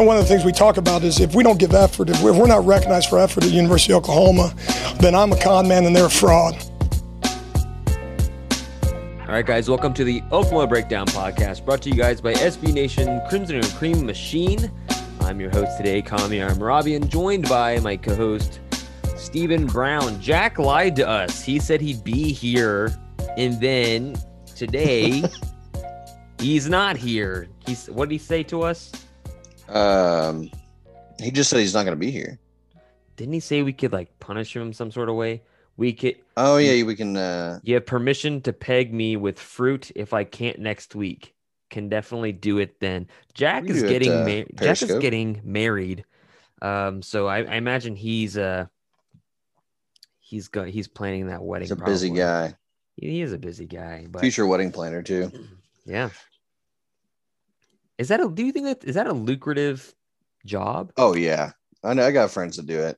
And one of the things we talk about is if we don't give effort, if we're not recognized for effort at University of Oklahoma, then I'm a con man and they're a fraud. All right, guys, welcome to the Oklahoma Breakdown Podcast, brought to you guys by SB Nation Crimson and Cream Machine. I'm your host today, Kamiar Maravian, joined by my co-host Stephen Brown. Jack lied to us. He said he'd be here, and then today he's not here. He's what did he say to us? Um, he just said he's not going to be here. Didn't he say we could like punish him some sort of way? We could. Oh yeah, we can. Uh, You have permission to peg me with fruit if I can't next week. Can definitely do it then. Jack We is it, getting uh, mar- Jack is getting married. Um, so I, I imagine he's uh he's got he's planning that wedding. he's a busy guy, He, he is a busy guy, but future wedding planner too. yeah. Is that a do you think that is that a lucrative job? Oh yeah, I know. I got friends that do it.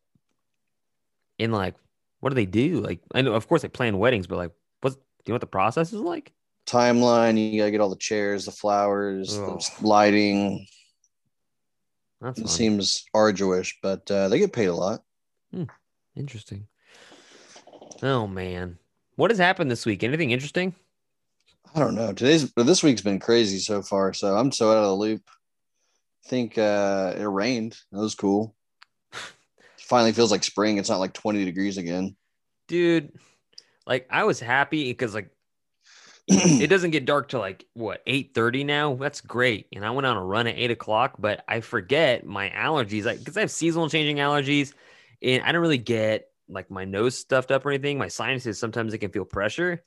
In like what do they do? Like I know of course they plan weddings, but like what's do you know what the process is like? Timeline. You gotta get all the chairs, the flowers, Oh. the lighting. That's It fun. seems arduous, but uh, they get paid a lot. Interesting. Oh man. What has happened this week? Anything interesting? I don't know. Today's this week's been crazy so far, so I'm so out of the loop. I think uh, it rained. That was cool. Finally feels like spring. It's not like 20 degrees again. Dude, like I was happy because like it doesn't get dark till like what 8 30 now. That's great. And I went on a run at eight o'clock, but I forget my allergies. Like because I have seasonal changing allergies and I don't really get like my nose stuffed up or anything. My sinuses sometimes I can feel pressure,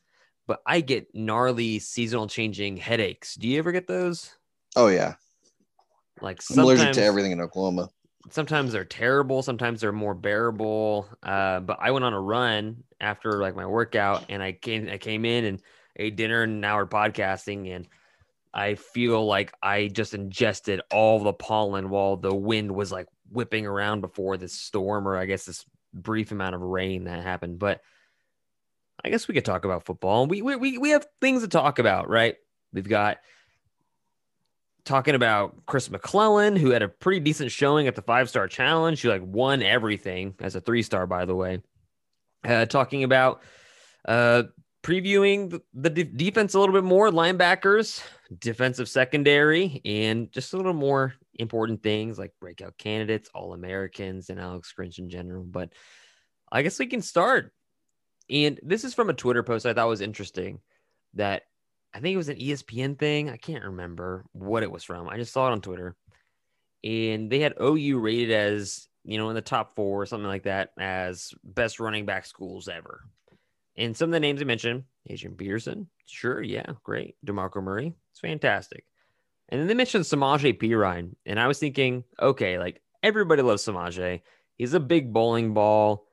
but I get gnarly seasonal changing headaches. Do you ever get those? oh yeah, Like I'm allergic to everything in Oklahoma. sometimes they're terrible sometimes they're more bearable uh, but i went on a run after like my workout and i came i came in and ate dinner and now we're podcasting and i feel like i just ingested all the pollen while the wind was like whipping around before this storm or i guess this brief amount of rain that happened but i guess we could talk about football we we, we, we have things to talk about right we've got talking about Chris McClellan, who had a pretty decent showing at the five star challenge. She like won everything as a three star, by the way. Uh, talking about uh, previewing the, the de- defense a little bit more, linebackers, defensive secondary, and just a little more important things like breakout candidates, All Americans, and Alex Grinch in general. But I guess we can start. And this is from a Twitter post I thought was interesting that I think it was an ESPN thing. I can't remember what it was from. I just saw it on Twitter. And they had OU rated as, you know, in the top four or something like that as best running back schools ever. And some of the names they mentioned, Adrian Peterson, sure, yeah, great. DeMarco Murray, it's fantastic. And then they mentioned Samaje Perine. And I was thinking, okay, like everybody loves Samaje. He's a big bowling ball,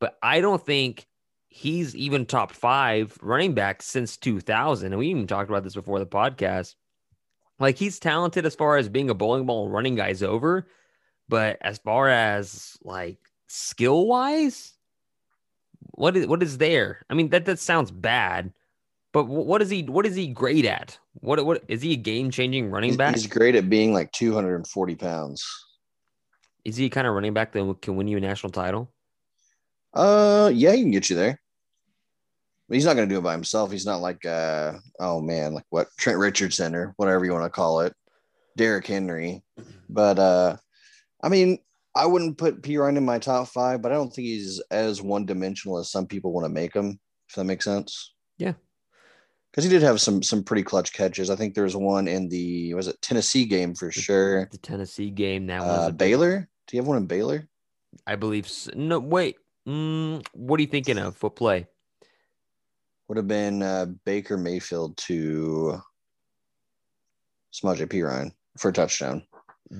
but I don't think he's even top five running back since 2000. And we even talked about this before the podcast. Like he's talented as far as being a bowling ball running guys over, but as far as like skill wise, what is what is there? I mean that that sounds bad, but what is he? What is he great at? What what is he a game changing running back? he's great at being like 240 pounds. Is he kind of running back that can win you a national title? Uh, yeah, he can get you there. He's not going to do it by himself. He's not like, uh, oh man, like what Trent Richardson or whatever you want to call it, Derrick Henry. But uh, I mean, I wouldn't put Perine in my top five, but I don't think he's as one dimensional as some people want to make him. If that makes sense. Yeah. Because he did have some some pretty clutch catches. I think there was one in the was it Tennessee game for sure. The Tennessee game that Uh, was big- Baylor. Do you have one in Baylor? I believe. s No, wait. Mm, what are you thinking of? What play? Would have been uh, Baker Mayfield to Samaje Perine for a touchdown.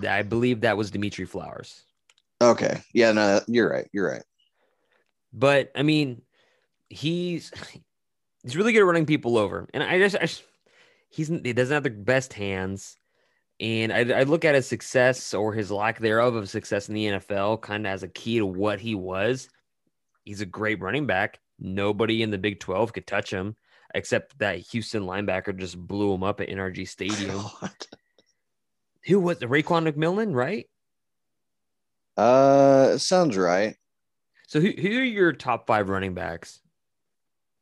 I believe that was Dimitri Flowers. Okay. Yeah, no, you're right. You're right. But I mean, he's he's really good at running people over, and I just, I just he's he doesn't have the best hands. And I, I look at his success or his lack thereof of success in the NFL kind of as a key to what he was. He's a great running back. Nobody in the Big 12 could touch him except that Houston linebacker just blew him up at NRG Stadium. God. Who was the Raquan McMillan, right? Uh, sounds right. So who, who are your top five running backs?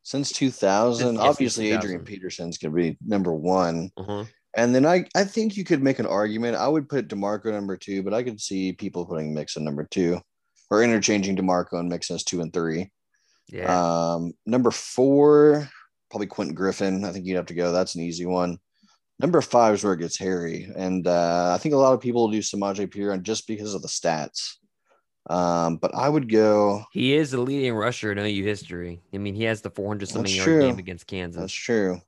Since 2000, Since- obviously since Adrian Peterson's going to be number one. Uh-huh. And then I, I think you could make an argument. I would put DeMarco number two, but I could see people putting Mixon number two or interchanging DeMarco and Mixon as two and three. Yeah. Um, number four, probably Quentin Griffin. I think you'd have to go. That's an easy one. Number five is where it gets hairy. And uh, I think a lot of people will do Samaje Perine just because of the stats. Um, but I would go. He is the leading rusher in OU history. I mean, he has the 400 something yard true. game against Kansas. That's true.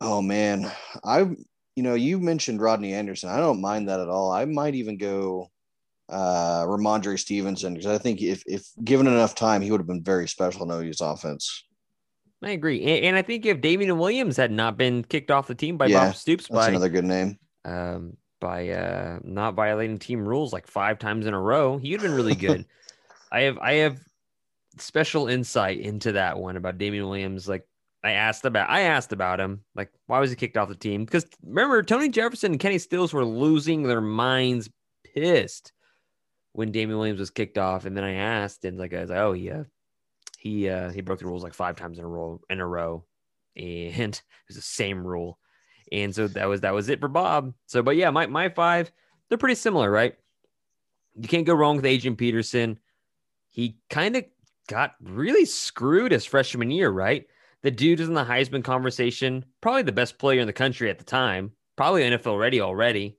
Oh man, I you know you mentioned Rodney Anderson. I don't mind that at all. I might even go uh Rhamondre Stevenson because I think if if given enough time, he would have been very special in OU's offense. I agree. And, and I think if Damien Williams had not been kicked off the team by Yeah, Bob Stoops That's by another good name. um by uh not violating team rules like five times in a row, he would have been really good. I have I have special insight into that one about Damien Williams. Like I asked about I asked about him. Like, why was he kicked off the team? Because remember, Tony Jefferson and Kenny Stills were losing their minds pissed when Damien Williams was kicked off. And then I asked, and like I was like, oh yeah, he uh he broke the rules like five times in a row in a row. And it was the same rule. And so that was that was it for Bob. So but yeah, my my five, they're pretty similar, right? You can't go wrong with Adrian Peterson. He kind of got really screwed his freshman year, right? The dude is in the Heisman conversation, probably the best player in the country at the time, probably NFL ready already.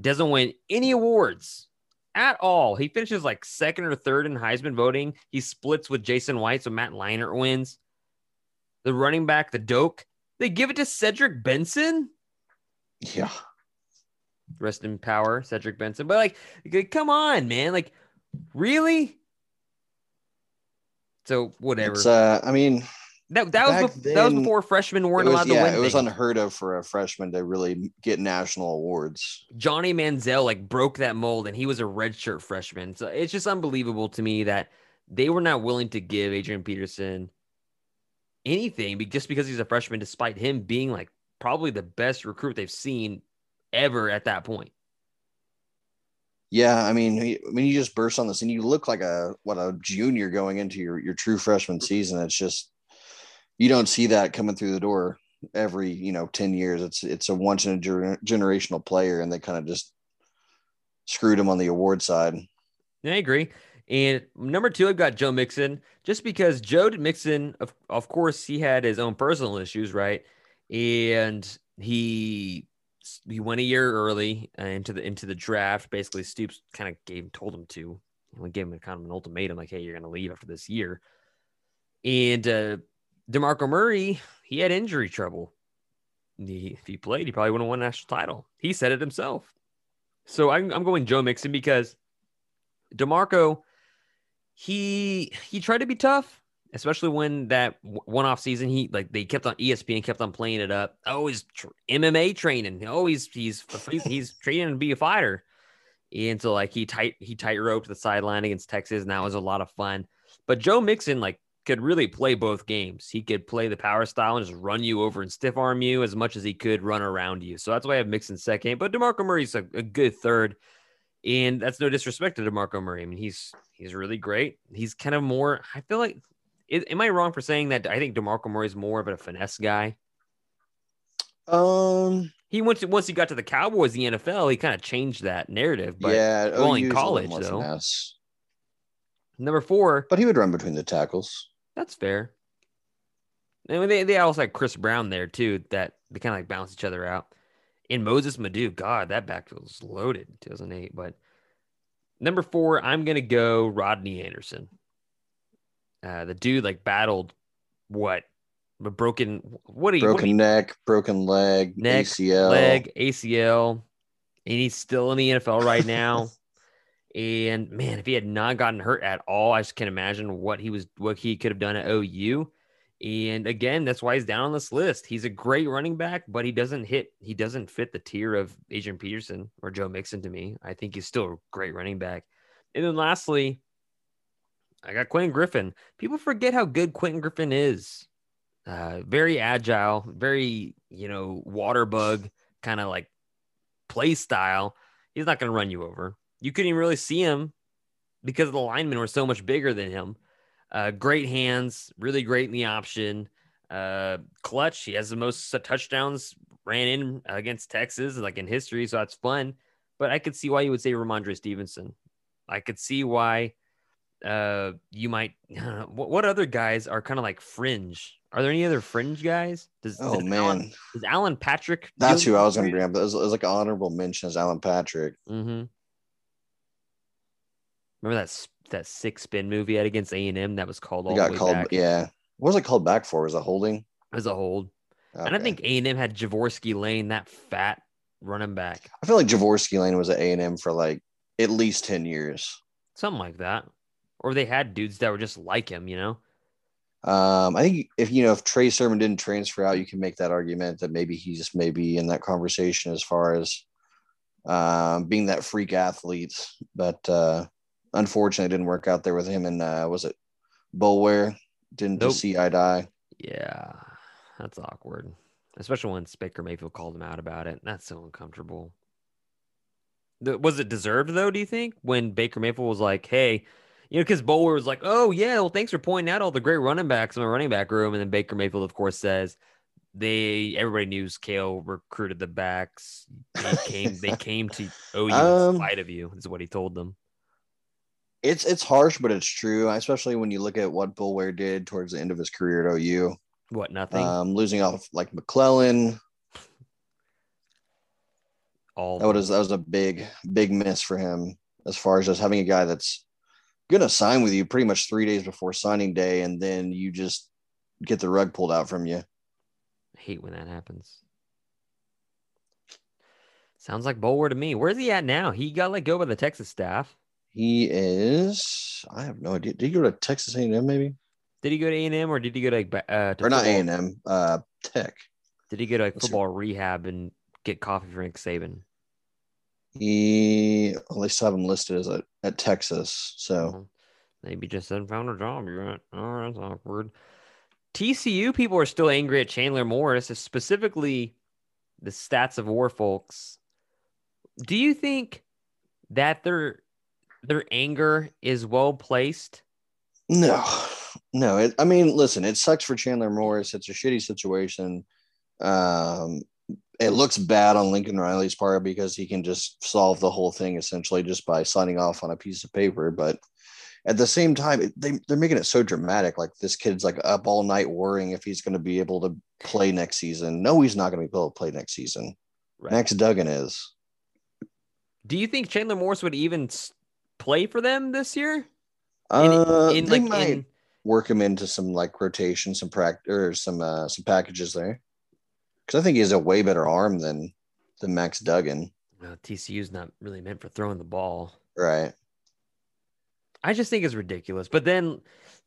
Doesn't win any awards at all. He finishes like second or third in Heisman voting. He splits with Jason White, so Matt Leinart wins. The running back, the Doak, they give it to Cedric Benson. Yeah. Rest in power, Cedric Benson. But like, come on, man. Like, really? So whatever. It's uh I mean that that was back bef- that was before freshmen weren't was, allowed to yeah, win. it was things. unheard of for a freshman to really get national awards. Johnny Manziel like broke that mold, and he was a redshirt freshman. So it's just unbelievable to me that they were not willing to give Adrian Peterson anything just because he's a freshman, despite him being like probably the best recruit they've seen ever at that point. Yeah, I mean, he, I mean, you just burst on the scene. You look like a what a junior going into your your true freshman mm-hmm. season. It's just you don't see that coming through the door every you know ten years. It's it's a once in a gener- generational player, and they kind of just screwed him on the award side. I agree. And number two, I've got Joe Mixon, just because Joe Mixon, of, of course, he had his own personal issues, right? And he he went a year early uh, into the into the draft. Basically, Stoops kind of gave told him to. He gave him kind of an ultimatum, like, "Hey, you're going to leave after this year." And uh, Demarco Murray, he had injury trouble. He, if he played, he probably wouldn't have won a national title. He said it himself. So I'm, I'm going Joe Mixon because DeMarco, he he tried to be tough, especially when that one off season he like they kept on ESPN kept on playing it up. Oh, he's tr- MMA training. Oh, he's he's he's, he's training to be a fighter. And so like he tight he tight roped the sideline against Texas, and that was a lot of fun. But Joe Mixon like could really play both games. He could play the power style and just run you over and stiff arm you as much as he could run around you. So that's why I have Mixon second. But DeMarco Murray's a, a good third. And that's no disrespect to DeMarco Murray. I mean, he's he's really great. He's kind of more, I feel like Is, am I wrong for saying that? I think Demarco Murray is more of a finesse guy. Um, He once once he got to the Cowboys, the NFL, he kind of changed that narrative. But yeah, well, OU's a college, though. number four, but he would run between the tackles. That's fair. And they they also had Chris Brown there too. That they kind of like balance each other out. In Mossis Madu, God, that backfield was loaded in 2008. But number four, I'm gonna go Rodney Anderson. Uh, the dude like battled what, a broken what you what Broken you- neck, broken leg, Neck, ACL. leg, ACL, and he's still in the NFL right now. and man, if he had not gotten hurt at all, I just can't imagine what he was, what he could have done at OU. And again, that's why he's down on this list. He's a great running back, but he doesn't hit, he doesn't fit the tier of Adrian Peterson or Joe Mixon to me. I think he's still a great running back. And then lastly, I got Quentin Griffin. People forget how good Quentin Griffin is. Uh, very agile, very, you know, water bug kind of like play style. He's not going to run you over. You couldn't even really see him because the linemen were so much bigger than him. Uh, great hands, really great in the option. Uh, clutch. He has the most touchdowns ran in against Texas, like in history. So that's fun. But I could see why you would say Rhamondre Stevenson. I could see why uh you might what, what other guys are kind of like fringe are there any other fringe guys does, Oh does man, Allen, does allen patrick that's who I was going to bring up. It was, it was like an honorable mention as Allen Patrick. mm-hmm. Remember that that six spin movie had against a&m that was called all got way called. back Yeah, what was it called back for? Was it holding? as a hold and i think a&m had jorvorskie lane that fat running back I feel like Jorvorskie Lane was at A and M for like at least ten years. something like that or they had dudes that were just like him you know Um, I think if you know if Trey Sermon didn't transfer out, you can make that argument that maybe he's maybe in that conversation as far as um, being that freak athlete. But uh, unfortunately, it didn't work out there with him. And uh, was it Boulware? Didn't Nope. see eye to eye. yeah that's awkward especially when Baker Mayfield called him out about it. That's so uncomfortable. Was it deserved though? Do you think when Baker Mayfield was like, "Hey," you know, because Boulware was like, "Oh yeah, well thanks for pointing out all the great running backs in my running back room," and then Baker Mayfield, of course, says they everybody knew Cale recruited the backs. They came they came to OU Um, in spite of you. Is what he told them. It's it's harsh, but it's true, especially when you look at what Boulware did towards the end of his career at OU. What nothing? Um, losing off like McClellan, all that was that was a big big miss for him as far as just having a guy that's gonna sign with you pretty much three days before signing day, and then you just get the rug pulled out from you. I hate when that happens. Sounds like Boulware to me. Where's he at now? He got let go by the Texas staff. He is. I have no idea. Did he go to Texas A&M maybe, Did he go to A and M or did he go to like uh, to or not A&M? Uh, Tech. Did he go to like Let's see. football rehab and get coffee for Nick Saban? He. at least have him listed as a, at Texas. So Maybe just hadn't found a job yet. Oh, that's awkward. TCU people are still angry at Chandler Morris, specifically the stats of war folks. Do you think that their their anger is well placed? no, no. It, I mean, listen, it sucks for Chandler Morris. It's a shitty situation. Um, it looks bad on Lincoln Riley's part because he can just solve the whole thing essentially just by signing off on a piece of paper. But at the same time, they, they're making it so dramatic. Like this kid's like up all night worrying if he's going to be able to play next season. No, he's not going to be able to play next season. Right. Max Duggan is. Do you think Chandler Morris would even play for them this year? In, Uh, in they like might in work him into some like rotation, some practice or some uh, some packages there. Because I think he has a way better arm than than Max Duggan. uh, TCU's not really meant for throwing the ball. Right. I just think it's ridiculous. But then,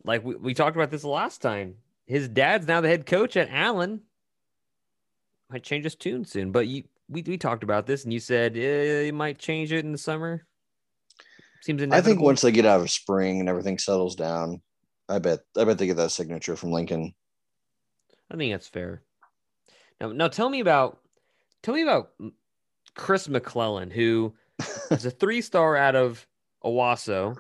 like we, we talked about this last time, his dad's now the head coach at Allen. Might change his tune soon. But you we, we talked about this and you said eh, he might change it in the summer. Seems I think once they get out of spring and everything settles down, I bet I bet they get that signature from Lincoln. I think that's fair. Now, now tell me about tell me about Chris McClellan, who is a three star out of Owasso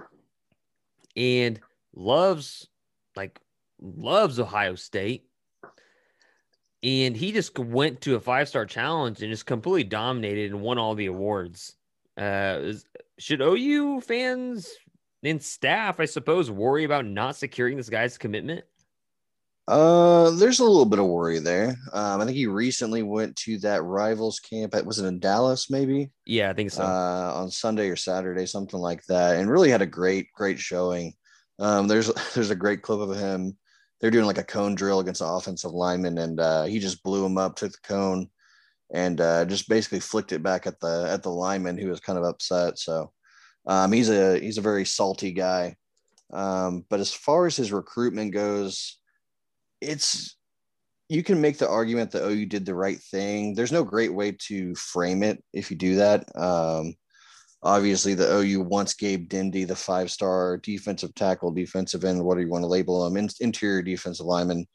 and loves like loves Ohio State. And he just went to a five star challenge and just completely dominated and won all the awards. Uh, should OU fans and staff, I suppose, worry about not securing this guy's commitment? Uh, there's a little bit of worry there. Um, I think he recently went to that rivals camp. Was it in Dallas? Maybe. Yeah, I think so. Uh, on Sunday or Saturday, something like that, and really had a great, great showing. Um, there's there's a great clip of him. They're doing like a cone drill against the offensive lineman, and uh, he just blew him up, took the cone, and uh, just basically flicked it back at the at the lineman, who was kind of upset. So um, he's a he's a very salty guy. Um, but as far as his recruitment goes, it's you can make the argument that oh you did the right thing. There's no great way to frame it if you do that. Um, obviously, the OU wants Gabe Dindy, the five star defensive tackle, defensive end, whatever you want to label him, interior defensive lineman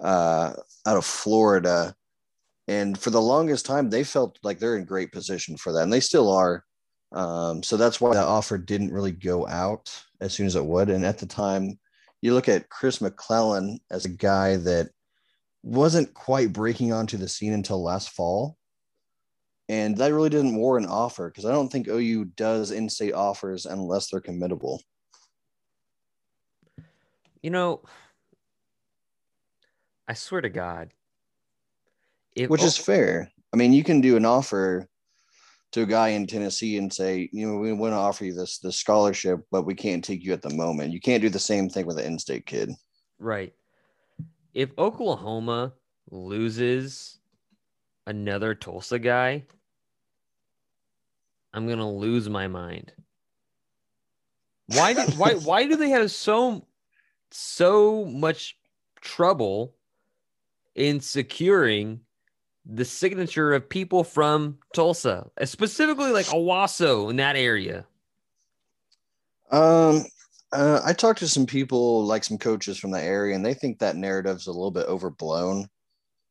uh, out of Florida. And for the longest time, they felt like they're in great position for that, and they still are. Um, so that's why that offer didn't really go out as soon as it would. And at the time, you look at Chris McClellan as a guy that wasn't quite breaking onto the scene until last fall. And that really didn't warrant an offer because I don't think OU does in state offers unless they're committable. You know, I swear to God. Which is oh, fair. I mean, you can do an offer to a guy in Tennessee and say, you know, we want to offer you this this scholarship, but we can't take you at the moment. You can't do the same thing with an in-state kid. Right. If Oklahoma loses another Tulsa guy, I'm gonna lose my mind. Why do why why do they have so so much trouble in securing the signature of people from Tulsa, specifically like Owasso in that area? Um, uh, I talked to some people, like some coaches from the area, and they think that narrative's a little bit overblown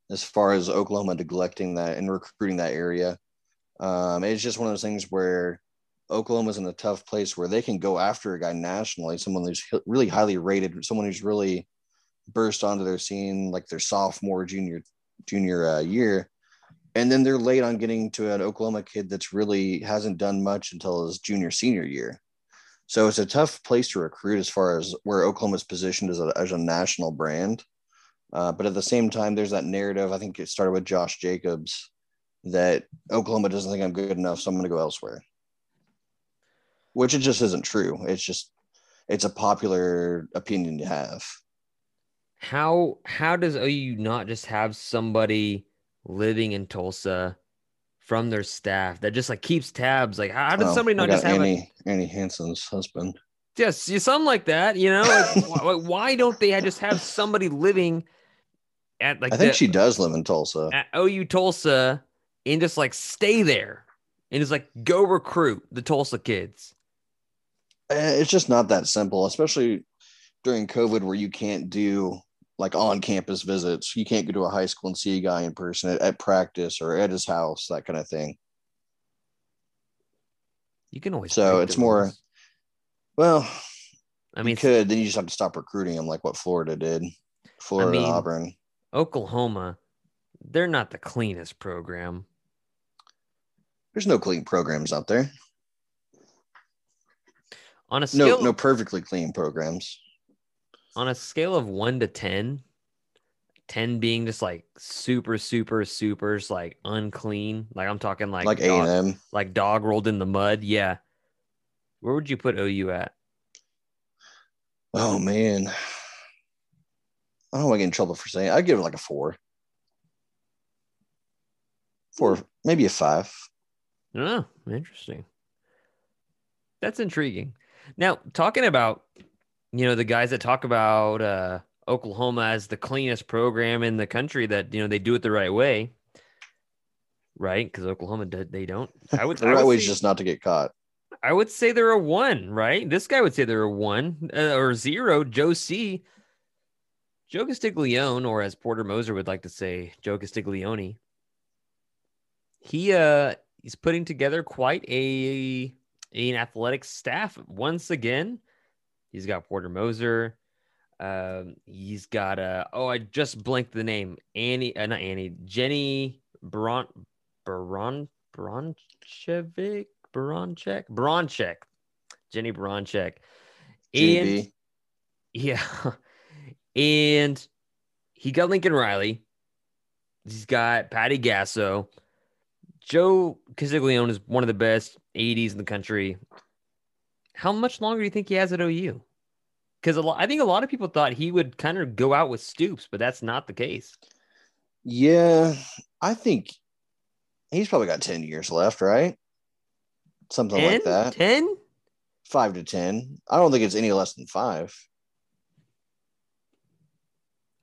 as far as Oklahoma neglecting that and recruiting that area. Um, it's just one of those things where Oklahoma's in a tough place where they can go after a guy nationally, someone who's really highly rated, someone who's really burst onto their scene like their sophomore, junior, junior uh, year, and then they're late on getting to an Oklahoma kid that's really hasn't done much until his junior senior year. So it's a tough place to recruit as far as where Oklahoma's positioned as a, as a national brand. Uh, but at the same time, there's that narrative. I think it started with Josh Jacobs that Oklahoma doesn't think I'm good enough, so I'm going to go elsewhere. Which it just isn't true. It's just it's a popular opinion to have. How how does OU not just have somebody living in Tulsa from their staff that just like keeps tabs? Like how does oh, somebody not just have Annie a... Annie Hansen's husband? Yes, you something like that. You know, like, why, why, don't they just have somebody living at like? I think the, she does live in Tulsa. At OU Tulsa, and just like stay there and just like go recruit the Tulsa kids. Eh, it's just not that simple, especially during COVID, where you can't do like on campus visits. You can't go to a high school and see a guy in person at, at practice or at his house, that kind of thing. You can always. So it's more. Well, I mean, you could then you just have to stop recruiting them, like what Florida did. Florida I mean, Auburn, Oklahoma, they're not the cleanest program. There's no clean programs out there. On a scale, no, no perfectly clean programs on a scale of one to 10, 10 being just like super, super, super, like unclean. Like I'm talking like like M, like dog rolled in the mud. Yeah. Where would you put OU at? Oh man, I don't want to get in trouble for saying. I'd give it like a four, four, maybe a five. Oh, interesting. That's intriguing. Now, talking about you know, the guys that talk about uh, Oklahoma as the cleanest program in the country that, you know, they do it the right way. Right. Because Oklahoma, they don't. I would, the right way is just not to get caught. I would say they're a one, right? This guy would say they're a one uh, or zero. Joe C. Joe Castiglione, or as Porter Moser would like to say, Joe Castiglione. He uh he's putting together quite a an athletic staff once again. He's got Porter Moser. Um, he's got a oh, I just blanked the name. Annie, uh, not Annie, Jenny Bron Baron Bronchevic Bronchek Bronchek, Jenny Bronchek, and JB. yeah, and he got Lincoln Riley. He's got Patty Gasso. Joe Castiglione is one of the best ADs in the country. How much longer do you think he has at OU? Because a lot, I think a lot of people thought he would kind of go out with Stoops, but that's not the case. Yeah, I think he's probably got 10 years left, right? Something 10? like that. 10? Five to 10. I don't think it's any less than five.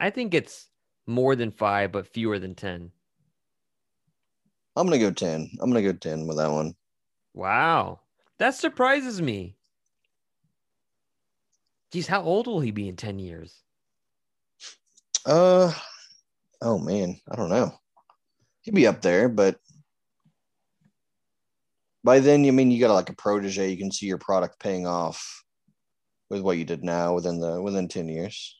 I think it's more than five, but fewer than 10. I'm going to go 10. I'm going to go 10 with that one. Wow. That surprises me. Geez, how old will he be in 10 years? Uh, oh man, I don't know. He'd be up there, but by then, you mean you got like a protege. You can see your product paying off with what you did now within the within ten years,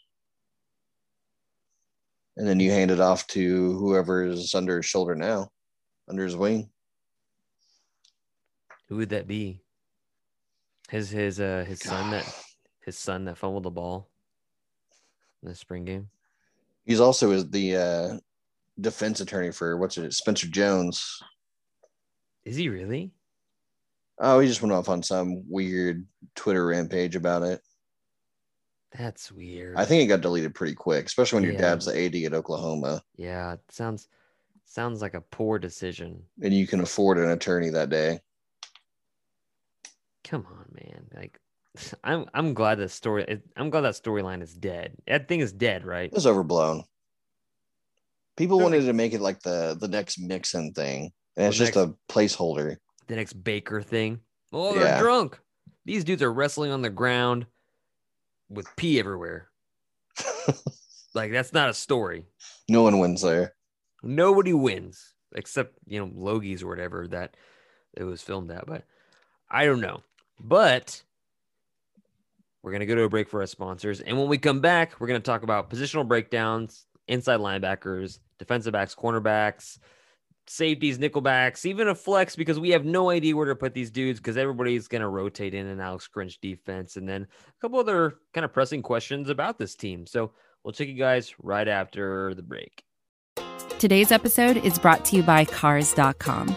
and then you hand it off to whoever is under his shoulder now, under his wing. Who would that be? His his uh his son that his son that fumbled the ball in the spring game. He's also is the uh, defense attorney for what's it, Spencer Jones. Is he really? Oh, he just went off on some weird Twitter rampage about it. That's weird. I think it got deleted pretty quick, especially when your Yeah. dad's the AD at Oklahoma yeah, it sounds sounds like a poor decision. and you can afford an attorney that day. Come on, man. Like I'm I'm glad that story I'm glad that storyline is dead. That thing is dead, right? It was overblown. People Sure. wanted to make it like the the next Mixon thing, and it's The just a placeholder. The next Baker thing. Oh, they're Yeah. drunk. These dudes are wrestling on the ground with pee everywhere. Like that's not a story. no one wins there. Nobody wins except you know Logies or whatever that it was filmed at. But I don't know. But we're gonna go to a break for our sponsors, and when we come back, we're gonna talk about positional breakdowns, inside linebackers, defensive backs, cornerbacks, safeties, nickelbacks, even a flex because we have no idea where to put these dudes because everybody's gonna rotate in an Alex Grinch defense, and then a couple other kind of pressing questions about this team. So we'll check you guys right after the break. Today's episode is brought to you by Cars.com.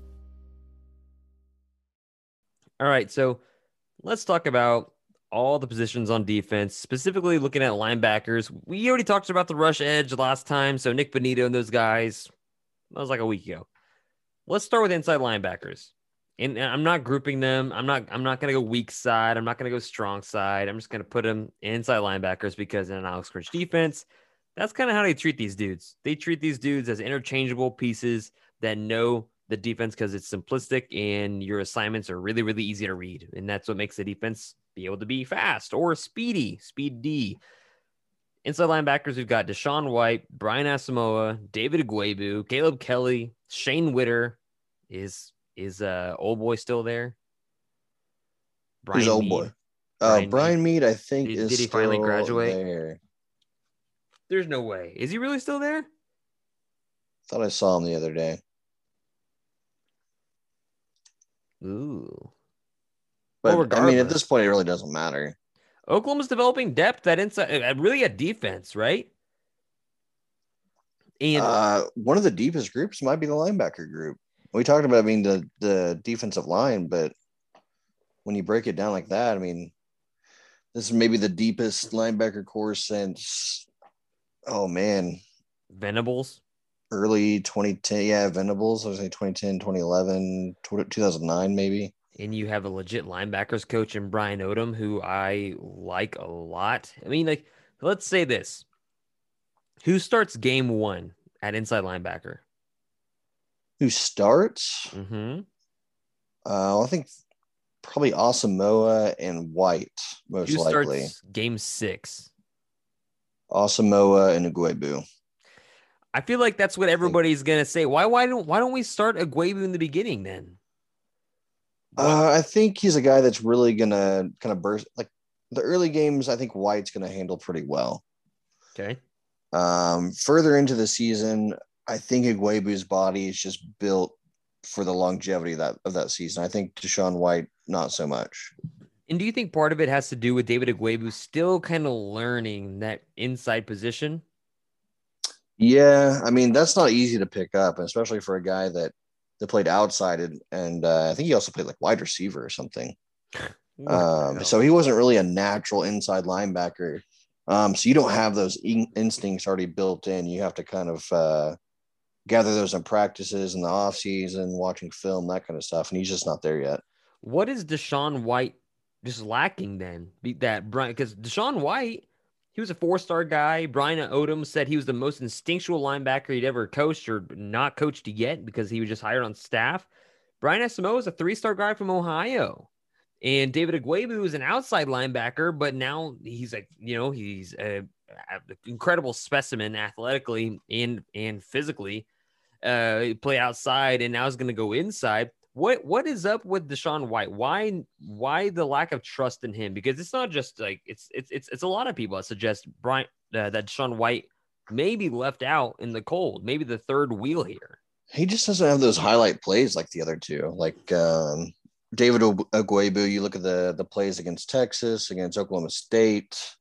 All right, so let's talk about all the positions on defense, specifically looking at linebackers. We already talked about the rush edge last time, so Nik Bonitto and those guys. That was like a week ago. Let's start with inside linebackers. And I'm not grouping them. I'm not. I'm not going to go weak side. I'm not going to go strong side. I'm just going to put them inside linebackers because in an Alex Grinch defense, that's kind of how they treat these dudes. They treat these dudes as interchangeable pieces that know the defense because it's simplistic and your assignments are really, really easy to read. And that's what makes the defense be able to be fast or speedy, speed D. Inside linebackers, we've got DaShaun White, Brian Asamoah, David Ugwoegbu, Caleb Kelly, Shane Witter. Is is uh old boy still there? Who's old Mead. boy? Brian Uh, Brian Mead, I think, Did- is did he finally graduate? There. There's no way. Is he really still there? Thought I saw him the other day. Ooh. But Well, I mean, at this point, it really doesn't matter. Oklahoma's developing depth that inside, uh, really a defense, right? And Uh, one of the deepest groups might be the linebacker group. We talked about, I mean, the the defensive line, but when you break it down like that, I mean, this is maybe the deepest linebacker core since, oh man, Venables. Early 2010. Yeah, Venables. I was saying 2010, 2011, 2009, maybe. and you have a legit linebackers coach in Brian Odom, who I like a lot. I mean, like, let's say this: Who starts game one at inside linebacker? Who starts? Mm-hmm. Uh, I think probably Asamoah and White, most Who likely. starts game six? Asamoah and Ugwoegbu. I feel like that's what everybody's gonna say. Why why don't why don't we start Ugwoegbu in the beginning then? Uh, I think he's a guy that's really gonna kind of burst like the early games. I think White's gonna handle pretty well. Okay. Um, further into the season, I think Ugwoegbu's body is just built for the longevity of that of that season. I think DaShaun White not so much. And do you think part of it has to do with David Ugwoegbu still kind of learning that inside position? Yeah, I mean that's not easy to pick up, especially for a guy that that played outside and, and uh, I think he also played like wide receiver or something. Um, so he wasn't really a natural inside linebacker. Um, so you don't have those in- instincts already built in. You have to kind of uh, gather those in practices in the off season, watching film, that kind of stuff. And he's just not there yet. what is DaShaun White just lacking then? Be that Brian because DaShaun White, he was a four-star guy. Brian Odom said he was the most instinctual linebacker he'd ever coached or not coached yet because he was just hired on staff. Brian Asamoah is a three-star guy from Ohio. And David Ugwoegbu is an outside linebacker, but now he's like, you know, he's a, a incredible specimen athletically and and physically. Uh, play outside and now he's going to go inside. What what is up with DaShaun White? Why why the lack of trust in him? Because it's not just like it's it's it's it's a lot of people that suggest Brian uh, that DaShaun White may be left out in the cold, maybe the third wheel here. He just doesn't have those highlight plays like the other two. Like um, David Ugwoegbu, you look at the the plays against Texas, against Oklahoma State,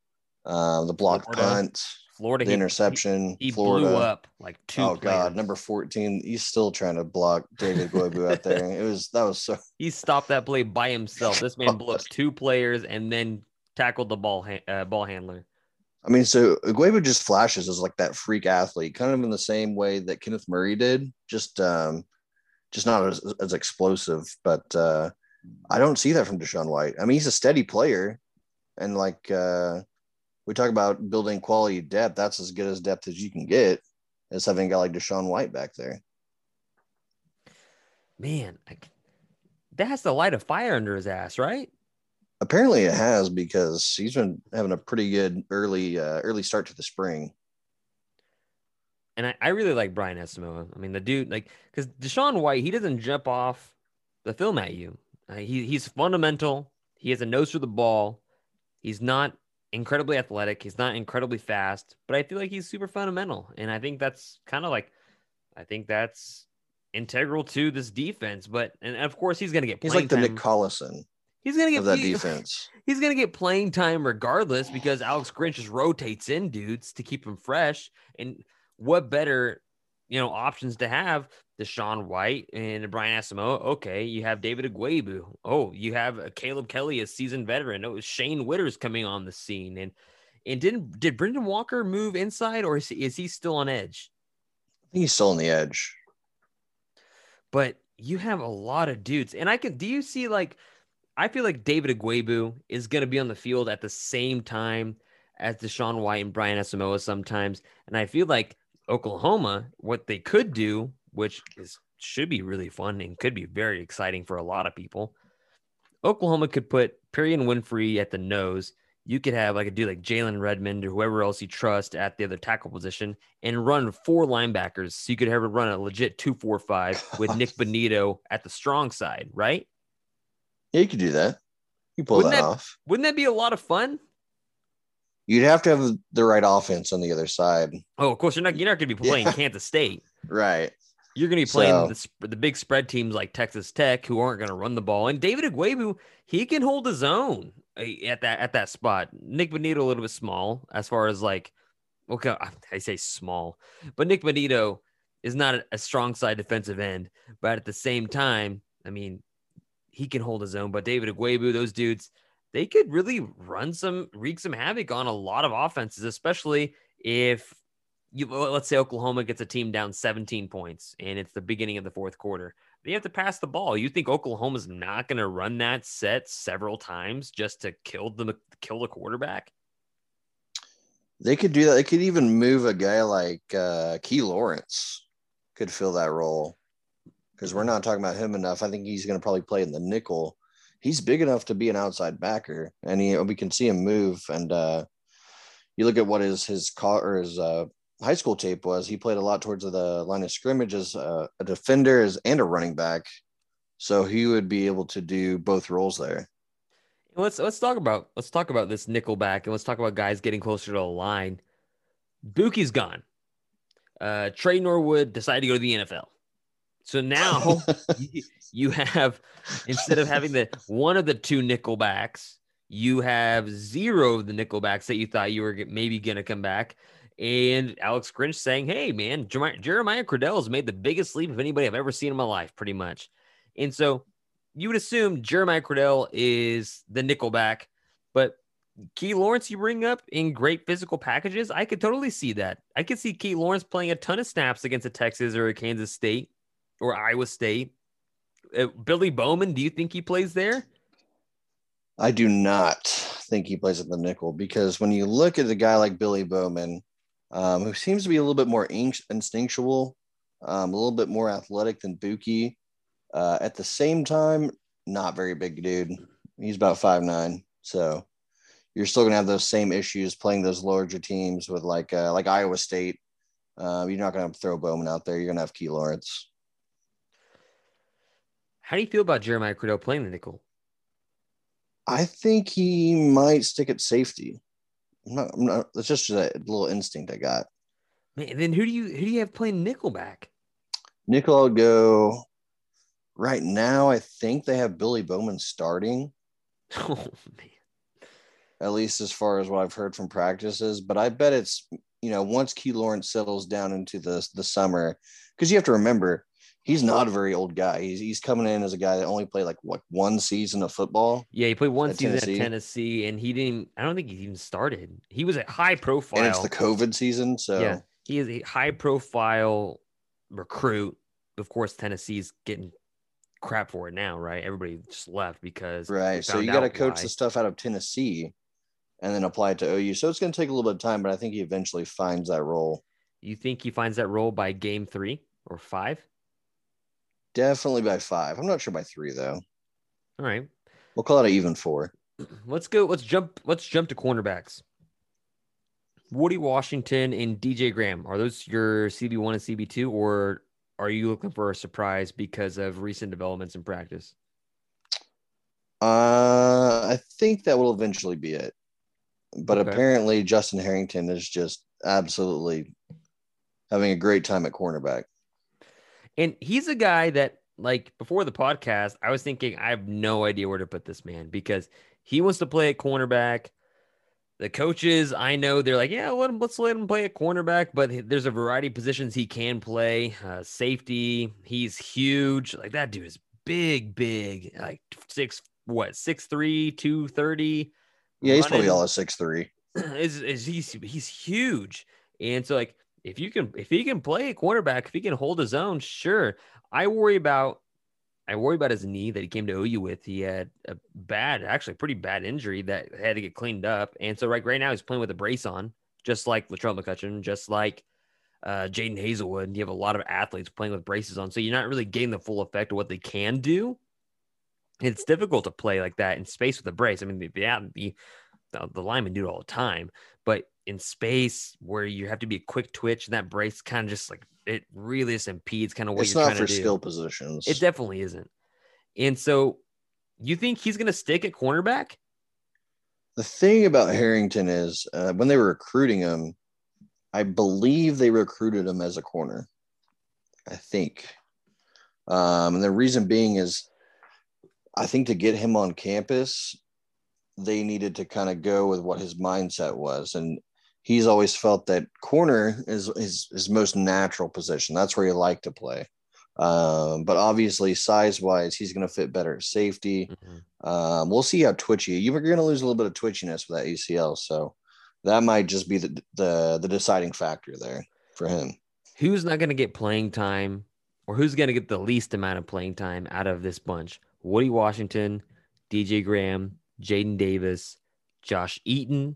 uh, the block Florida. punt, Florida, the he- interception, he, he Florida. blew up like two. oh God, number fourteen. He's still trying to block David Ugwoegbu out there. It was that was so. He stopped that play by himself. This man blew up two players and then tackled the ball uh, ball handler. I mean, so Ugwoegbu just flashes as like that freak athlete, kind of in the same way that Kenneth Murray did, just um, just not as, as explosive. But uh, I don't see that from DaShaun White. I mean, he's a steady player, and like uh, we talk about building quality depth, that's as good as depth as you can get, as having a guy like DaShaun White back there. Man, I, that has to light a fire under his ass, right? Apparently, it has because he's been having a pretty good early uh, early start to the spring. And I, I really like Brian Asamoah. I mean, the dude, like, because DaShaun White, he doesn't jump off the film at you. Uh, he, he's fundamental. He has a nose for the ball. He's not incredibly athletic. He's not incredibly fast, but I feel like he's super fundamental. And I think that's kind of like, I think that's integral to this defense. But, and of course, he's going to get He's like the time. Nick Collison he's going to get of that he- defense. he's gonna get playing time regardless because Alex Grinch just rotates in dudes to keep him fresh. And what better, you know, options to have? DaShaun White and Brian Asamoah. Okay, you have David Ugwoegbu. Oh, you have uh, Caleb Kelly, a seasoned veteran. Oh, Shane Witter's coming on the scene. And and didn't did Brendan Walker move inside or is he, is he still on edge? I think he's still on the edge. but you have a lot of dudes. And I can do you see like I feel like David Ugwoegbu is gonna be on the field at the same time as DaShaun White and Brian Asamoah sometimes. And I feel like Oklahoma, what they could do, which is should be really fun and could be very exciting for a lot of people. Oklahoma could put Perrion Winfrey at the nose. You could have like a dude like Jalen Redmond or whoever else you trust at the other tackle position and run four linebackers. So you could have a run a legit two four five with Nik Bonitto at the strong side, right? Yeah, you could do that. You pull Wouldn't that, that- off. Wouldn't that be a lot of fun? You'd have to have the right offense on the other side. Oh, of course you're not. You're not going to be playing Yeah. Kansas State. Right. You're going to be playing So- the, the big spread teams like Texas Tech, who aren't going to run the ball. And David Ugwoegbu, he can hold his own uh, at that at that spot. Nik Bonitto a little bit small as far as like, okay, I- say small, but Nik Bonitto is not a, strong side defensive end. But at the same time, I mean, he can hold his own. But David Ugwoegbu, those dudes, they could really run some, wreak some havoc on a lot of offenses, especially if you let's say Oklahoma gets a team down 17 points and it's the beginning of the fourth quarter. They have to pass the ball. You think Oklahoma's not going to run that set several times just to kill the kill the quarterback? They could do that. They could even move a guy like uh, Key Lawrence could fill that role because we're not talking about him enough. I think he's going to probably play in the nickel. He's big enough to be an outside backer, and he we can see him move. And uh, you look at what his his car or his uh, high school tape was. He played a lot towards the line of scrimmage as a, a defender as, and a running back, so he would be able to do both roles there. Let's let's talk about let's talk about this nickelback and let's talk about guys getting closer to the line. Buki's gone. Uh, Tre Norwood decided to go to the NFL. So now you, you have instead of having the one of the two nickelbacks, you have zero of the nickelbacks that you thought you were maybe gonna come back. And Alex Grinch saying, "Hey man, Jeremiah Criddell has made the biggest leap of anybody I've ever seen in my life, pretty much." And so you would assume Jeremiah Criddell is the nickelback, but Key Lawrence you bring up in great physical packages, I could totally see that. I could see Key Lawrence playing a ton of snaps against a Texas or a Kansas State or Iowa State. Uh, Billy Bowman, do you think he plays there? I do not think he plays at the nickel because when you look at a guy like Billy Bowman, um, who seems to be a little bit more instinctual, um, a little bit more athletic than Buki, uh, at the same time, not very big dude. He's about five nine, so you're still gonna have those same issues playing those larger teams with like uh, like Iowa State. Uh, you're not gonna throw Bowman out there. You're gonna have Key Lawrence. How do you feel about Jeremiah Criddell playing the nickel? I think he might stick at safety. Not. I'm not that's just a little instinct I got. Man, then who do you who do you have playing nickelback? Nickel, I would go right now, I think they have Billy Bowman starting. Oh man. At least as far as what I've heard from practices, but I bet it's you know once Key Lawrence settles down into the the summer, because you have to remember he's not a very old guy. He's he's coming in as a guy that only played like what one season of football. Yeah, he played one season Tennessee. at Tennessee, and he didn't. I don't think he even started. He was a high profile. And it's the COVID season, so yeah, he is a high profile recruit. Of course, Tennessee's getting crap for it now, right? Everybody just left because right. So you got to coach why. the stuff out of Tennessee and then apply it to OU. So it's going to take a little bit of time, but I think he eventually finds that role. You think he finds that role by game three or five? Definitely by five. I'm not sure by three though. All right. We'll call it an even four. Let's go. Let's jump. Let's jump to cornerbacks. Woody Washington and DJ Graham are those your CB one and CB two, or are you looking for a surprise because of recent developments in practice? Uh, I think that will eventually be it. But okay. apparently, Justin Harrington is just absolutely having a great time at cornerback. And he's a guy that, like, before the podcast, I was thinking, I have no idea where to put this man because he wants to play at cornerback the coaches I know they're like, yeah, let him, let's let him play a cornerback, but there's a variety of positions he can play. Uh, safety, he's huge. Like that dude is big, big, like six, what, six three, two thirty. Yeah, he's probably all a six three. Is is he's he's huge, and so like if you can if he can play a cornerback, if he can hold his own, sure. I worry about I worry about his knee that he came to OU with. He had a bad, actually pretty bad injury that had to get cleaned up. And so right, right now he's playing with a brace on, just like Latrell McCutchin, just like uh, Jadon Haselwood. You have a lot of athletes playing with braces on. So you're not really getting the full effect of what they can do. It's difficult to play like that in space with a brace. I mean, the, the, the, the linemen do it all the time, but in space where you have to be a quick twitch and that brace kind of just like it really just impedes kind of what it's you're not trying for to do. skill positions. It definitely isn't. And so, you think he's going to stick at cornerback? The thing about Harrington is uh, when they were recruiting him, I believe they recruited him as a corner. I think. Um, and the reason being is I think to get him on campus, they needed to kind of go with what his mindset was. And he's always felt that corner is his, his most natural position. That's where he liked to play. Um, but obviously, size wise, he's going to fit better at safety. Mm-hmm. Um, we'll see how twitchy you're going to lose a little bit of twitchiness with that ACL. So that might just be the, the, the deciding factor there for him. Who's not going to get playing time or who's going to get the least amount of playing time out of this bunch? Woody Washington, DJ Graham, Jaden Davis, Josh Eaton,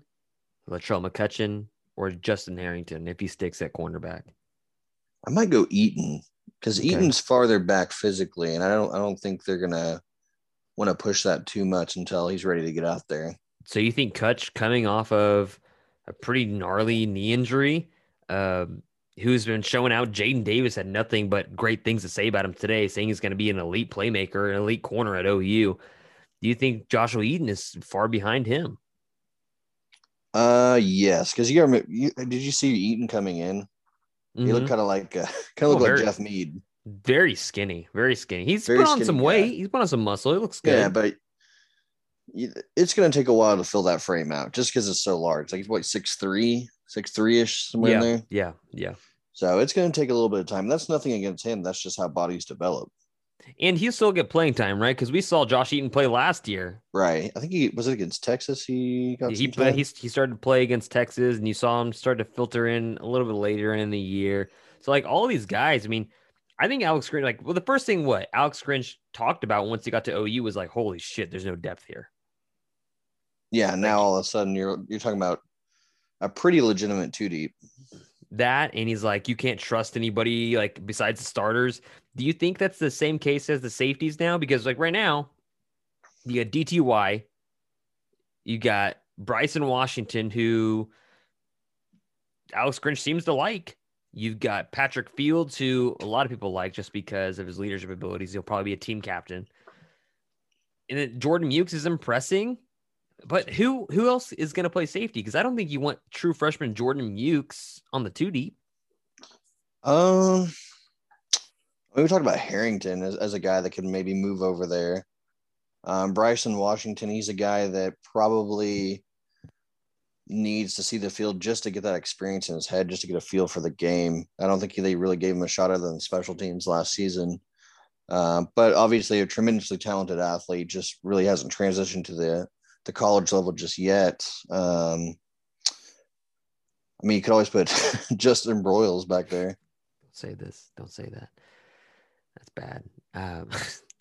Latrell McCutchin, or Justin Harrington if he sticks at cornerback? I might go Eaton because Okay. Eaton's farther back physically, and I don't I don't think they're gonna want to push that too much until he's ready to get out there. So you think Kutch coming off of a pretty gnarly knee injury, um, who's been showing out? Jaden Davis had nothing but great things to say about him today, saying he's going to be an elite playmaker, an elite corner at OU. Do you think Joshua Eaton is far behind him? Uh, yes, because you, remember- you did you see Eaton coming in? He looked Mhm. kind of like uh, kind of Oh, looked like very- Jeff Mead. very skinny, very skinny. He's Very put on some guy. weight. He's put on some muscle. It looks good. Yeah, but it's going to take a while to fill that frame out just because it's so large. Like he's what six three, six three ish somewhere yeah, in there. yeah, yeah. So it's going to take a little bit of time. That's nothing against him. That's just how bodies develop. And he'll still get playing time, right? Because we saw Josh Eaton play last year. Right. I think he was it against Texas. He got he time? he he started to play against Texas, and you saw him start to filter in a little bit later in the year. So like all these guys, I mean, I think Alex Grinch, like, well, the first thing what Alex Grinch talked about once he got to OU was like, holy shit, there's no depth here. yeah. Now all of a sudden you're you're talking about a pretty legitimate two deep. That and he's like, you can't trust anybody like besides the starters. Do you think that's the same case as the safeties now? Because like right now, you got DTY, you got Bryson Washington, who Alex Grinch seems to like. You've got Patrick Fields, who a lot of people like just because of his leadership abilities. He'll probably be a team captain. And then Jordan Mukes is impressing. But who who else is going to play safety? Because I don't think you want true freshman Jordan Mukes on the two deep. Um, we were talking about Harrington as, as a guy that could maybe move over there. Um, Bryson Washington, he's a guy that probably needs to see the field just to get that experience in his head, just to get a feel for the game. I don't think they really gave him a shot other than special teams last season. Um, but obviously, a tremendously talented athlete, just really hasn't transitioned to the the college level just yet. Um, I mean, you could always put Justin Broiles back there. Don't say this. Don't say that. That's bad. Um,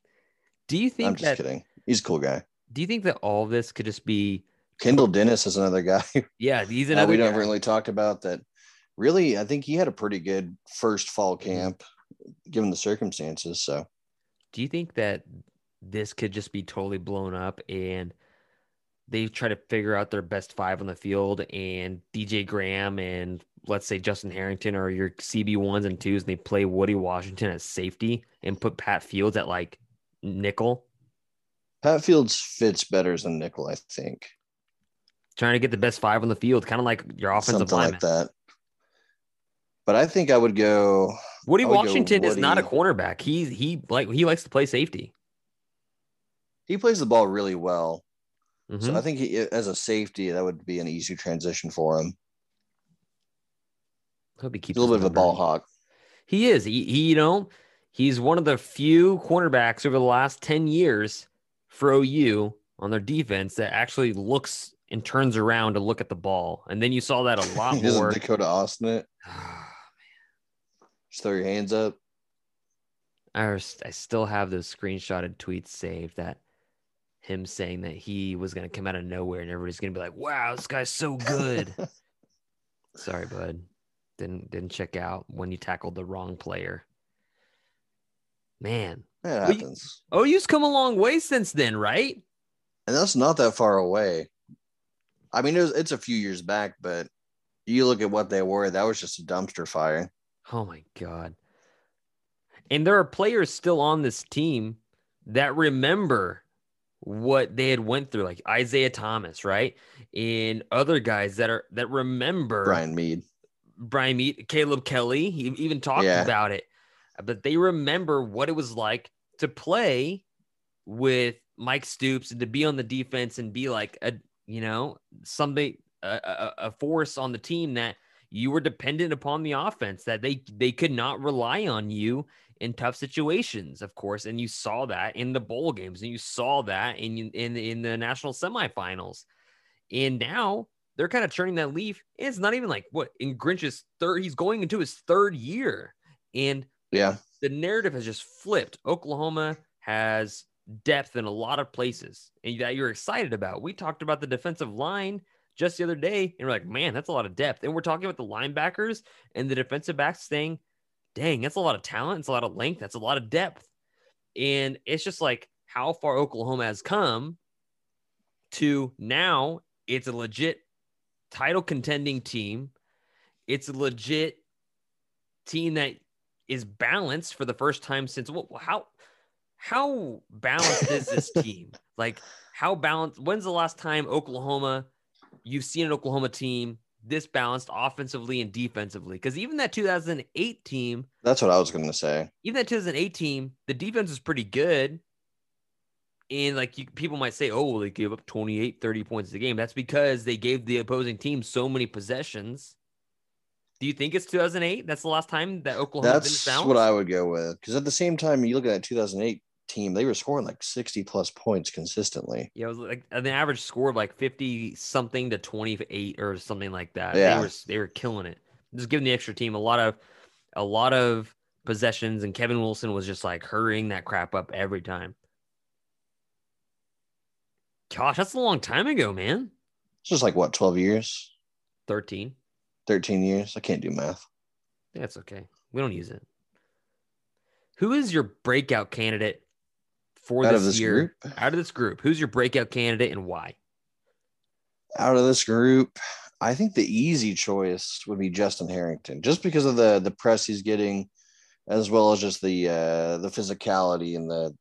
do you think I'm just that? kidding. He's a cool guy. Do you think that all this could just be? Kendall Dennis is another guy Yeah, he's another. we don't really talked about. That really, I think he had a pretty good first fall Mm-hmm. camp, given the circumstances. So Do you think that this could just be totally blown up and they try to figure out their best five on the field and DJ Graham and let's say Justin Harrington are your CB ones and twos and they play Woody Washington as safety and put Pat Fields at like nickel, Pat Fields fits better as a nickel, I think. trying to get the best five on the field, kind of like your offensive Something lineman. like that. But I think I would go. Woody would go Washington is not a Woody. cornerback. He he like he likes to play safety. He plays the ball really well, Mhm. so I think he, as a safety, that would be an easy transition for him. Hope he keeps a little bit of a ball hawk. He is. He, he, you know, he's one of the few cornerbacks over the last 10 years for OU on their defense that actually looks and turns around to look at the ball. And then you saw that a lot more. Dakota Austin it. Just throw your hands up. I, I still have those screenshotted tweets saved that him saying that he was going to come out of nowhere and everybody's going to be like, wow, this guy's so good. Sorry, bud. Didn't didn't check out when you tackled the wrong player. Man, It Well, you- happens. Oh, OU's come a long way since then, right? and that's not that far away. I mean, it was, it's a few years back, but you look at what they were, that was just a dumpster fire. Oh my god. And there are players still on this team that remember what they had went through like Isaiah Thomas, right? And other guys that are that remember Brian Mead. Brian Mead, Caleb Kelly, he even talked Yeah. about it. But they remember what it was like to play with Mike Stoops and to be on the defense and be like a you know something a, a, a force on the team that you were dependent upon the offense that they they could not rely on you in tough situations of course and you saw that in the bowl games and you saw that in in in the national semifinals and now they're kind of turning that leaf And it's not even like what in Grinch's third he's going into his third year and Yeah. the narrative has just flipped. Oklahoma has depth in a lot of places and that you're excited about. We talked about the defensive line just the other day, and we're like, man, that's a lot of depth. And we're talking about the linebackers and the defensive backs saying, dang, that's a lot of talent. It's a lot of length. That's a lot of depth. And it's just like how far Oklahoma has come to now it's a legit title contending team. It's a legit team that is balanced for the first time since well, how how balanced is this team? Like how balanced when's the last time Oklahoma you've seen an Oklahoma team this balanced offensively and defensively? Because even that 2008 team, That's what I was going to say. even that 2008 team, the defense was pretty good. And like you, people might say, oh, well, they gave up 28, 30 points a game. That's because they gave the opposing team so many possessions. Do you think it's 2008? That's the last time that Oklahoma That's what I would go with. Because at the same time, you look at that 2008 team, they were scoring like 60 plus points consistently. Yeah, it was like the average score of like 50 something to 28 or something like that. Yeah. They were they were killing it. Just giving the extra team a lot of a lot of possessions and Kevin Wilson was just like hurrying that crap up every time. Gosh, that's a long time ago, man. It's just like what, 12 years, 13. 13 years? I can't do math. That's okay. We don't use it. Who is your breakout candidate for Out this, this year? group? Out of this group, who's your breakout candidate and why? Out of this group, I think the easy choice would be Justin Harrington, just because of the the press he's getting, as well as just the uh, the physicality and the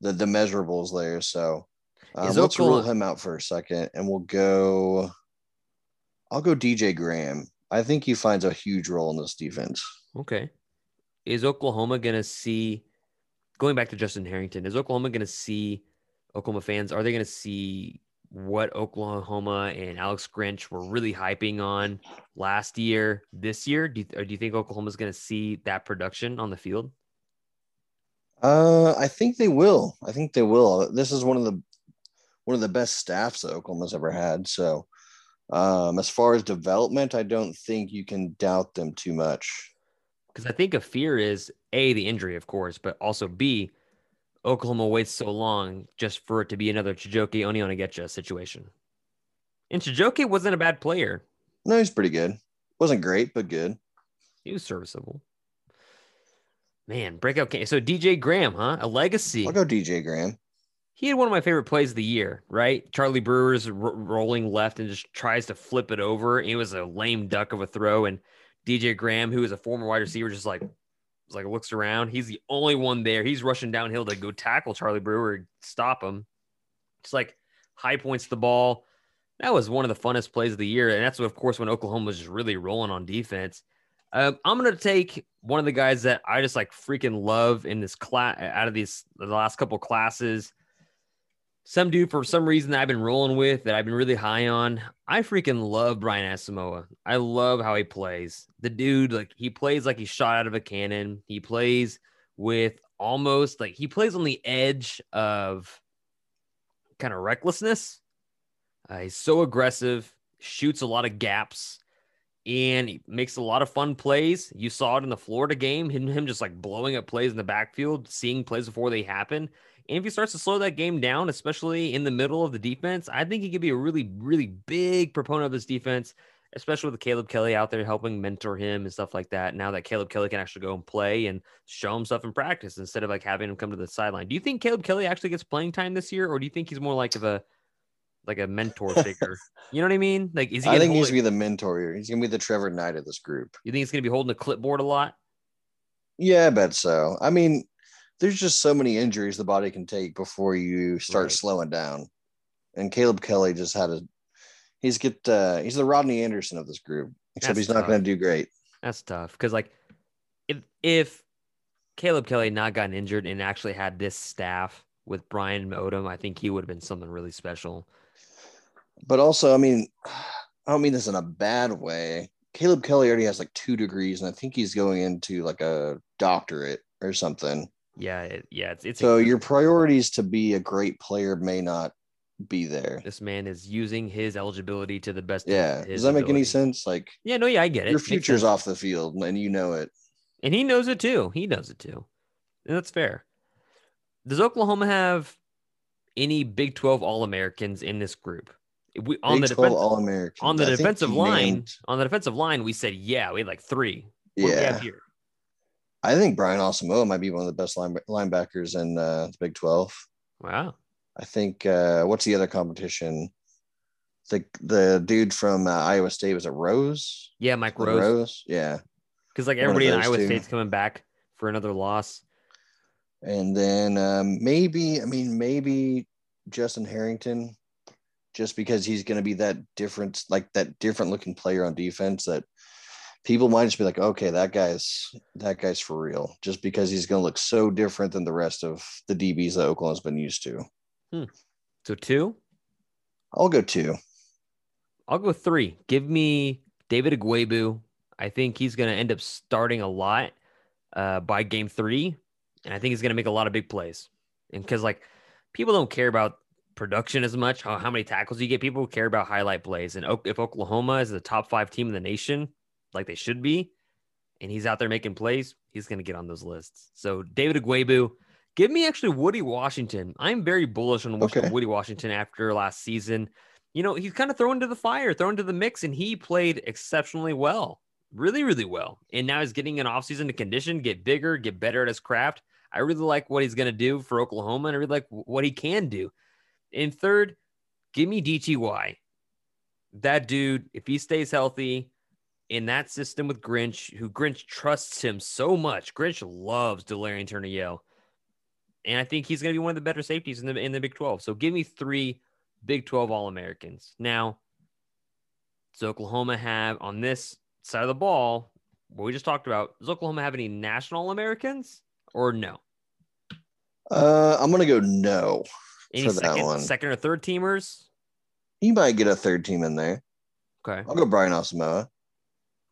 the the measurables there. So um, let's rule him out for a second, and we'll go. I'll go DJ Graham. I think he finds a huge role in this defense. Okay. Is Oklahoma going to see, going back to Justin Harrington, is Oklahoma going to see, Oklahoma fans, are they going to see what Oklahoma and Alex Grinch were really hyping on last year, this year? Do you, or do you think Oklahoma's going to see that production on the field? Uh, I think they will. I think they will. This is one of the one of the best staffs that Oklahoma's ever had. So, um, as far as development, I don't think you can doubt them too much. Because I think a fear is A, the injury, of course, but also B, Oklahoma waits so long just for it to be another Chijioke Onyenegecha situation. And Chijoke wasn't a bad player. No, he's pretty good. Wasn't great, but good. He was serviceable. Man, breakout game. So DJ Graham, huh? A legacy. I'll go DJ Graham. He had one of my favorite plays of the year, right? Charlie Brewer's ro- rolling left and just tries to flip it over. It was a lame duck of a throw, and DJ Graham, who is a former wide receiver, just like like looks around. He's the only one there. He's rushing downhill to go tackle Charlie Brewer, stop him. Just like high points the ball. That was one of the funnest plays of the year, and that's of course when Oklahoma was just really rolling on defense. Um, I'm gonna take one of the guys that I just like freaking love in this class out of these the last couple classes. Some dude for some reason that I've been rolling with that I've been really high on. I freaking love Brian Asamoah. I love how he plays. The dude, like he plays like he's shot out of a cannon. He plays with almost like he plays on the edge of kind of recklessness. Uh, he's so aggressive, shoots a lot of gaps, and he makes a lot of fun plays. You saw it in the Florida game, him, him just like blowing up plays in the backfield, seeing plays before they happen. And if he starts to slow that game down, especially in the middle of the defense, I think he could be a really, really big proponent of this defense, especially with Caleb Kelly out there helping mentor him and stuff like that. Now that Caleb Kelly can actually go and play and show himself in practice instead of like having him come to the sideline. Do you think Caleb Kelly actually gets playing time this year, or do you think he's more like of a like a mentor figure? you know what I mean? Like, is he? I think he's gonna be the mentor here. He's gonna be the Trevor Knight of this group. You think he's going to be holding a clipboard a lot? Yeah, I bet so. I mean, there's just so many injuries the body can take before you start Right. slowing down. And Caleb Kelly just had a he's get uh he's the Rodney Anderson of this group, except That's he's not gonna do great. That's tough because like if if Caleb Kelly had not gotten injured and actually had this staff with Brian Odom, I think he would have been something really special. But also, I mean, I don't mean this in a bad way. Caleb Kelly already has like two degrees, and I think he's going into like a doctorate or something. Yeah, it, yeah, it's it's So your priorities to be a great player may not be there. this man is using his eligibility to the best. of Yeah. Does that make any sense? Like Yeah, no, yeah, I get it. your future's off the field and you know it. and he knows it too. He knows it too. And that's fair. Does Oklahoma have any Big 12 All Americans in this group? We, on Big the 12 defense, All American. on the defensive line, on the defensive line, we said yeah, we had like three. What Yeah. I think Brian Asamoah might be one of the best line, linebackers in uh, the Big 12. Wow. I think uh, what's the other competition? The the dude from uh, Iowa State was it Rose? Yeah, Mike Rose. Rose, yeah. Because like everybody in Iowa two. State's coming back for another loss. And then um, maybe, I mean, maybe Justin Harrington, just because he's going to be that different, like that different looking player on defense that people might just be like, okay, that guy's that guy's for real, just because he's going to look so different than the rest of the DBs that Oklahoma's been used to. So two. I'll go two. I'll go three. Give me David Ugwoegbu. I think he's going to end up starting a lot uh, by game three, and I think he's going to make a lot of big plays. And because like people don't care about production as much, how, how many tackles you get, people care about highlight plays. And if Oklahoma is the top five team in the nation, like they should be, and he's out there making plays, he's going to get on those lists. So David Ugwoegbu. Give me actually Woody Washington. I'm very bullish on Okay. Woody Washington after last season you know, he's kind of thrown to the fire, thrown to the mix, and he played exceptionally well, really, really well. And now he's getting an offseason to condition, get bigger, get better at his craft. I really like what he's going to do for Oklahoma, and I really like what he can do. And third, give me DTY. That dude, if he stays healthy in that system with Grinch, who Grinch trusts him so much, Grinch loves Delarrian Turner-Yell. And I think he's going to be one of the better safeties in the in the Big 12. So give me three Big 12 All Americans. Now, does Oklahoma have on this side of the ball, what we just talked about, does Oklahoma have any national Americans or no? Uh, I'm going to go no. Any For that second, one. second or third teamers? He might get a third team in there. Okay. I'll go Brian Asamoah.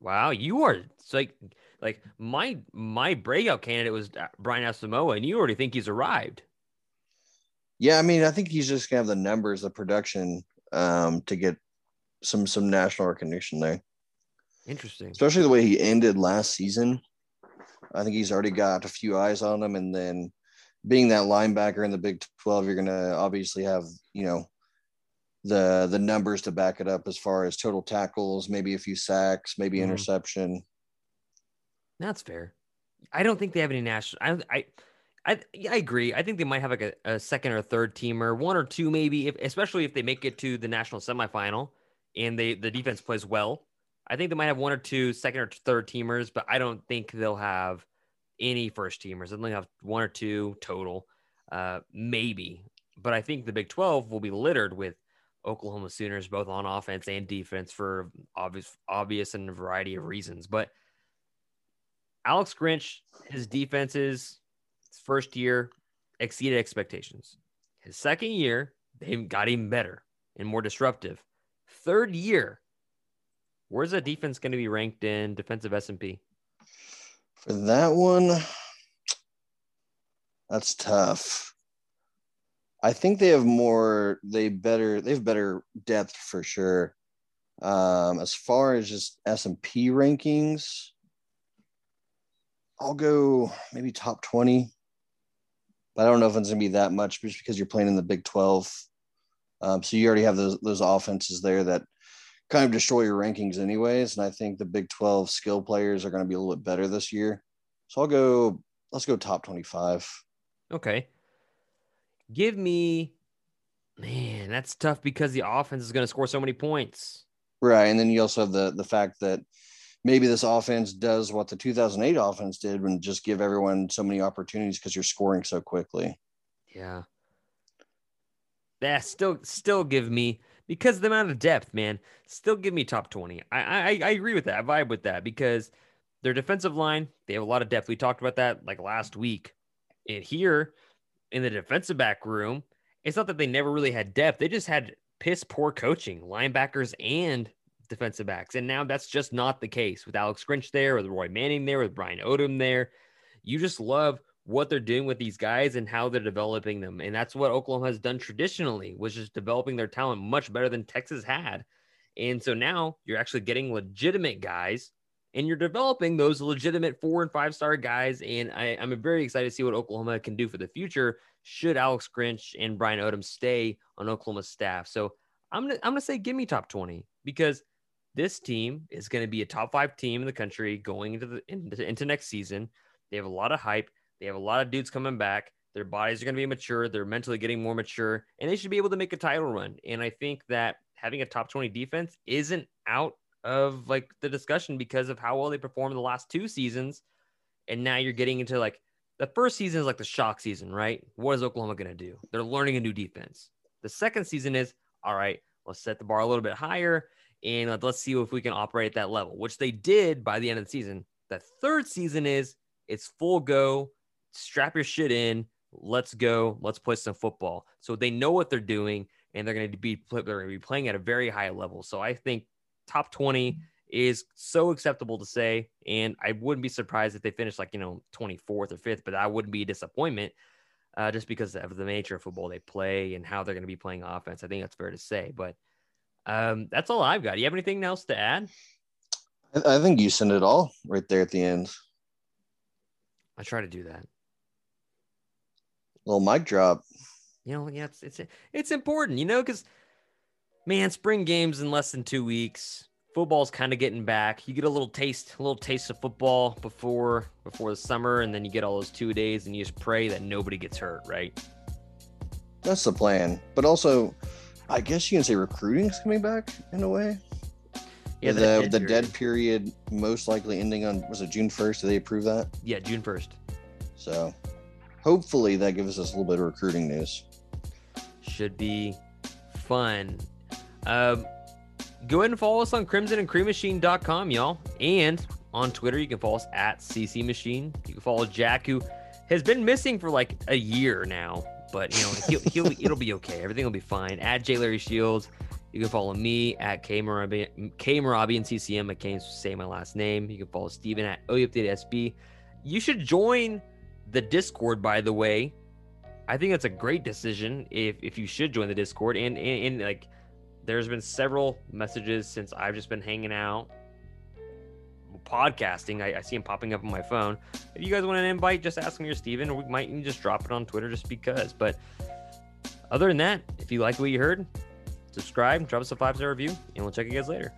Wow, you are it's like like my my breakout candidate was uh, Brian Asamoah, and you already think he's arrived. Yeah, I mean, I think he's just gonna have the numbers, the production, um, to get some some national recognition there. Interesting. Especially the way he ended last season. I think he's already got a few eyes on him, and then being that linebacker in the Big Twelve, you're gonna obviously have you know the the numbers to back it up as far as total tackles, maybe a few sacks, maybe Mhm. interception. That's fair. I don't think they have any national. I I I, I agree. I think they might have like a, a second or third teamer, one or two maybe, if, especially if they make it to the national semifinal and they the defense plays well. I think they might have one or two second or third teamers, but I don't think they'll have any first teamers. They'll only have one or two total, uh, maybe. But I think the Big Twelve will be littered with Oklahoma Sooners, both on offense and defense, for obvious, obvious and a variety of reasons. But Alex Grinch, his defenses, his first year exceeded expectations. His second year, they got even better and more disruptive. Third year, where's that defense going to be ranked in defensive S&P? For that one, that's tough. I think they have more. They better. They have better depth for sure. Um, as far as just S and P rankings, I'll go maybe top twenty. But I don't know if it's gonna be that much just because you're playing in the Big Twelve. Um, so you already have those those offenses there that kind of destroy your rankings anyways. And I think the Big 12 skill players are going to be a little bit better this year. So I'll go, let's go top 25. Okay. Give me, man, that's tough because the offense is going to score so many points. Right. And then you also have the, the fact that maybe this offense does what the 2008 offense did when just give everyone so many opportunities because you're scoring so quickly. Yeah. Yeah, still, still give me because of the amount of depth, man. Still give me top twenty. I, I, I agree with that. I vibe with that because their defensive line, they have a lot of depth. We talked about that like last week. And here in the defensive back room, it's not that they never really had depth. They just had piss poor coaching, linebackers and defensive backs. And now that's just not the case with Alex Grinch there, with Roy Manning there, with Brian Odom there. You just love what they're doing with these guys and how they're developing them. And that's what Oklahoma has done traditionally, was just developing their talent much better than Texas had. And so now you're actually getting legitimate guys and you're developing those legitimate four and five star guys. And I, I'm very excited to see what Oklahoma can do for the future should Alex Grinch and Brian Odom stay on Oklahoma's staff. So I'm gonna I'm gonna say give me top 20 because this team is going to be a top five team in the country going into the into, into next season. They have a lot of hype. They have a lot of dudes coming back. Their bodies are going to be mature. They're mentally getting more mature, and they should be able to make a title run. And I think that having a top 20 defense isn't out of like the discussion because of how well they performed the last two seasons. And now you're getting into like the first season is like the shock season, right? What is Oklahoma going to do? They're learning a new defense. The second season is all right, let's set the bar a little bit higher and let's see if we can operate at that level, which they did by the end of the season. The third season is it's full go, strap your shit in, let's go, let's play some football. So they know what they're doing and they're going to be they're going to be playing at a very high level. So I think top 20 is so acceptable to say and I wouldn't be surprised if they finish like, you know, 24th or 5th, but that wouldn't be a disappointment. Uh, just because of the nature of football they play and how they're going to be playing offense. I think that's fair to say. But um, that's all I've got. Do you have anything else to add? I, I think you send it all right there at the end. I try to do that. Little mic drop. You know, yeah, it's it's it's important, you know, because man, spring games in less than two weeks. Football's kind of getting back. You get a little taste, a little taste of football before before the summer, and then you get all those two days, and you just pray that nobody gets hurt, right? That's the plan. But also, I guess you can say recruiting's coming back in a way. Yeah, the that the dead dead period most likely ending on was it June first? Did they approve that? Yeah, June first. So hopefully that gives us a little bit of recruiting news. Should be fun. Um, go ahead and follow us on crimsonandcreammachine.com, y'all. And on Twitter, you can follow us at CC Machine. You can follow Jack, who has been missing for like a year now, but you know, he'll, he'll it'll be okay. Everything will be fine. At J Larry Shields. You can follow me at K Marabi, K Marabi and CCM. I can't say my last name. You can follow Steven at OUPDSB. You should join the Discord, by the way. I think that's a great decision if if you should join the Discord. And, and, and like, there's been several messages since I've just been hanging out, podcasting. I, I see them popping up on my phone. If you guys want an invite, just ask me or Steven, or we might even just drop it on Twitter just because. But other than that, if you like what you heard, subscribe, drop us a five star review, and we'll check you guys later.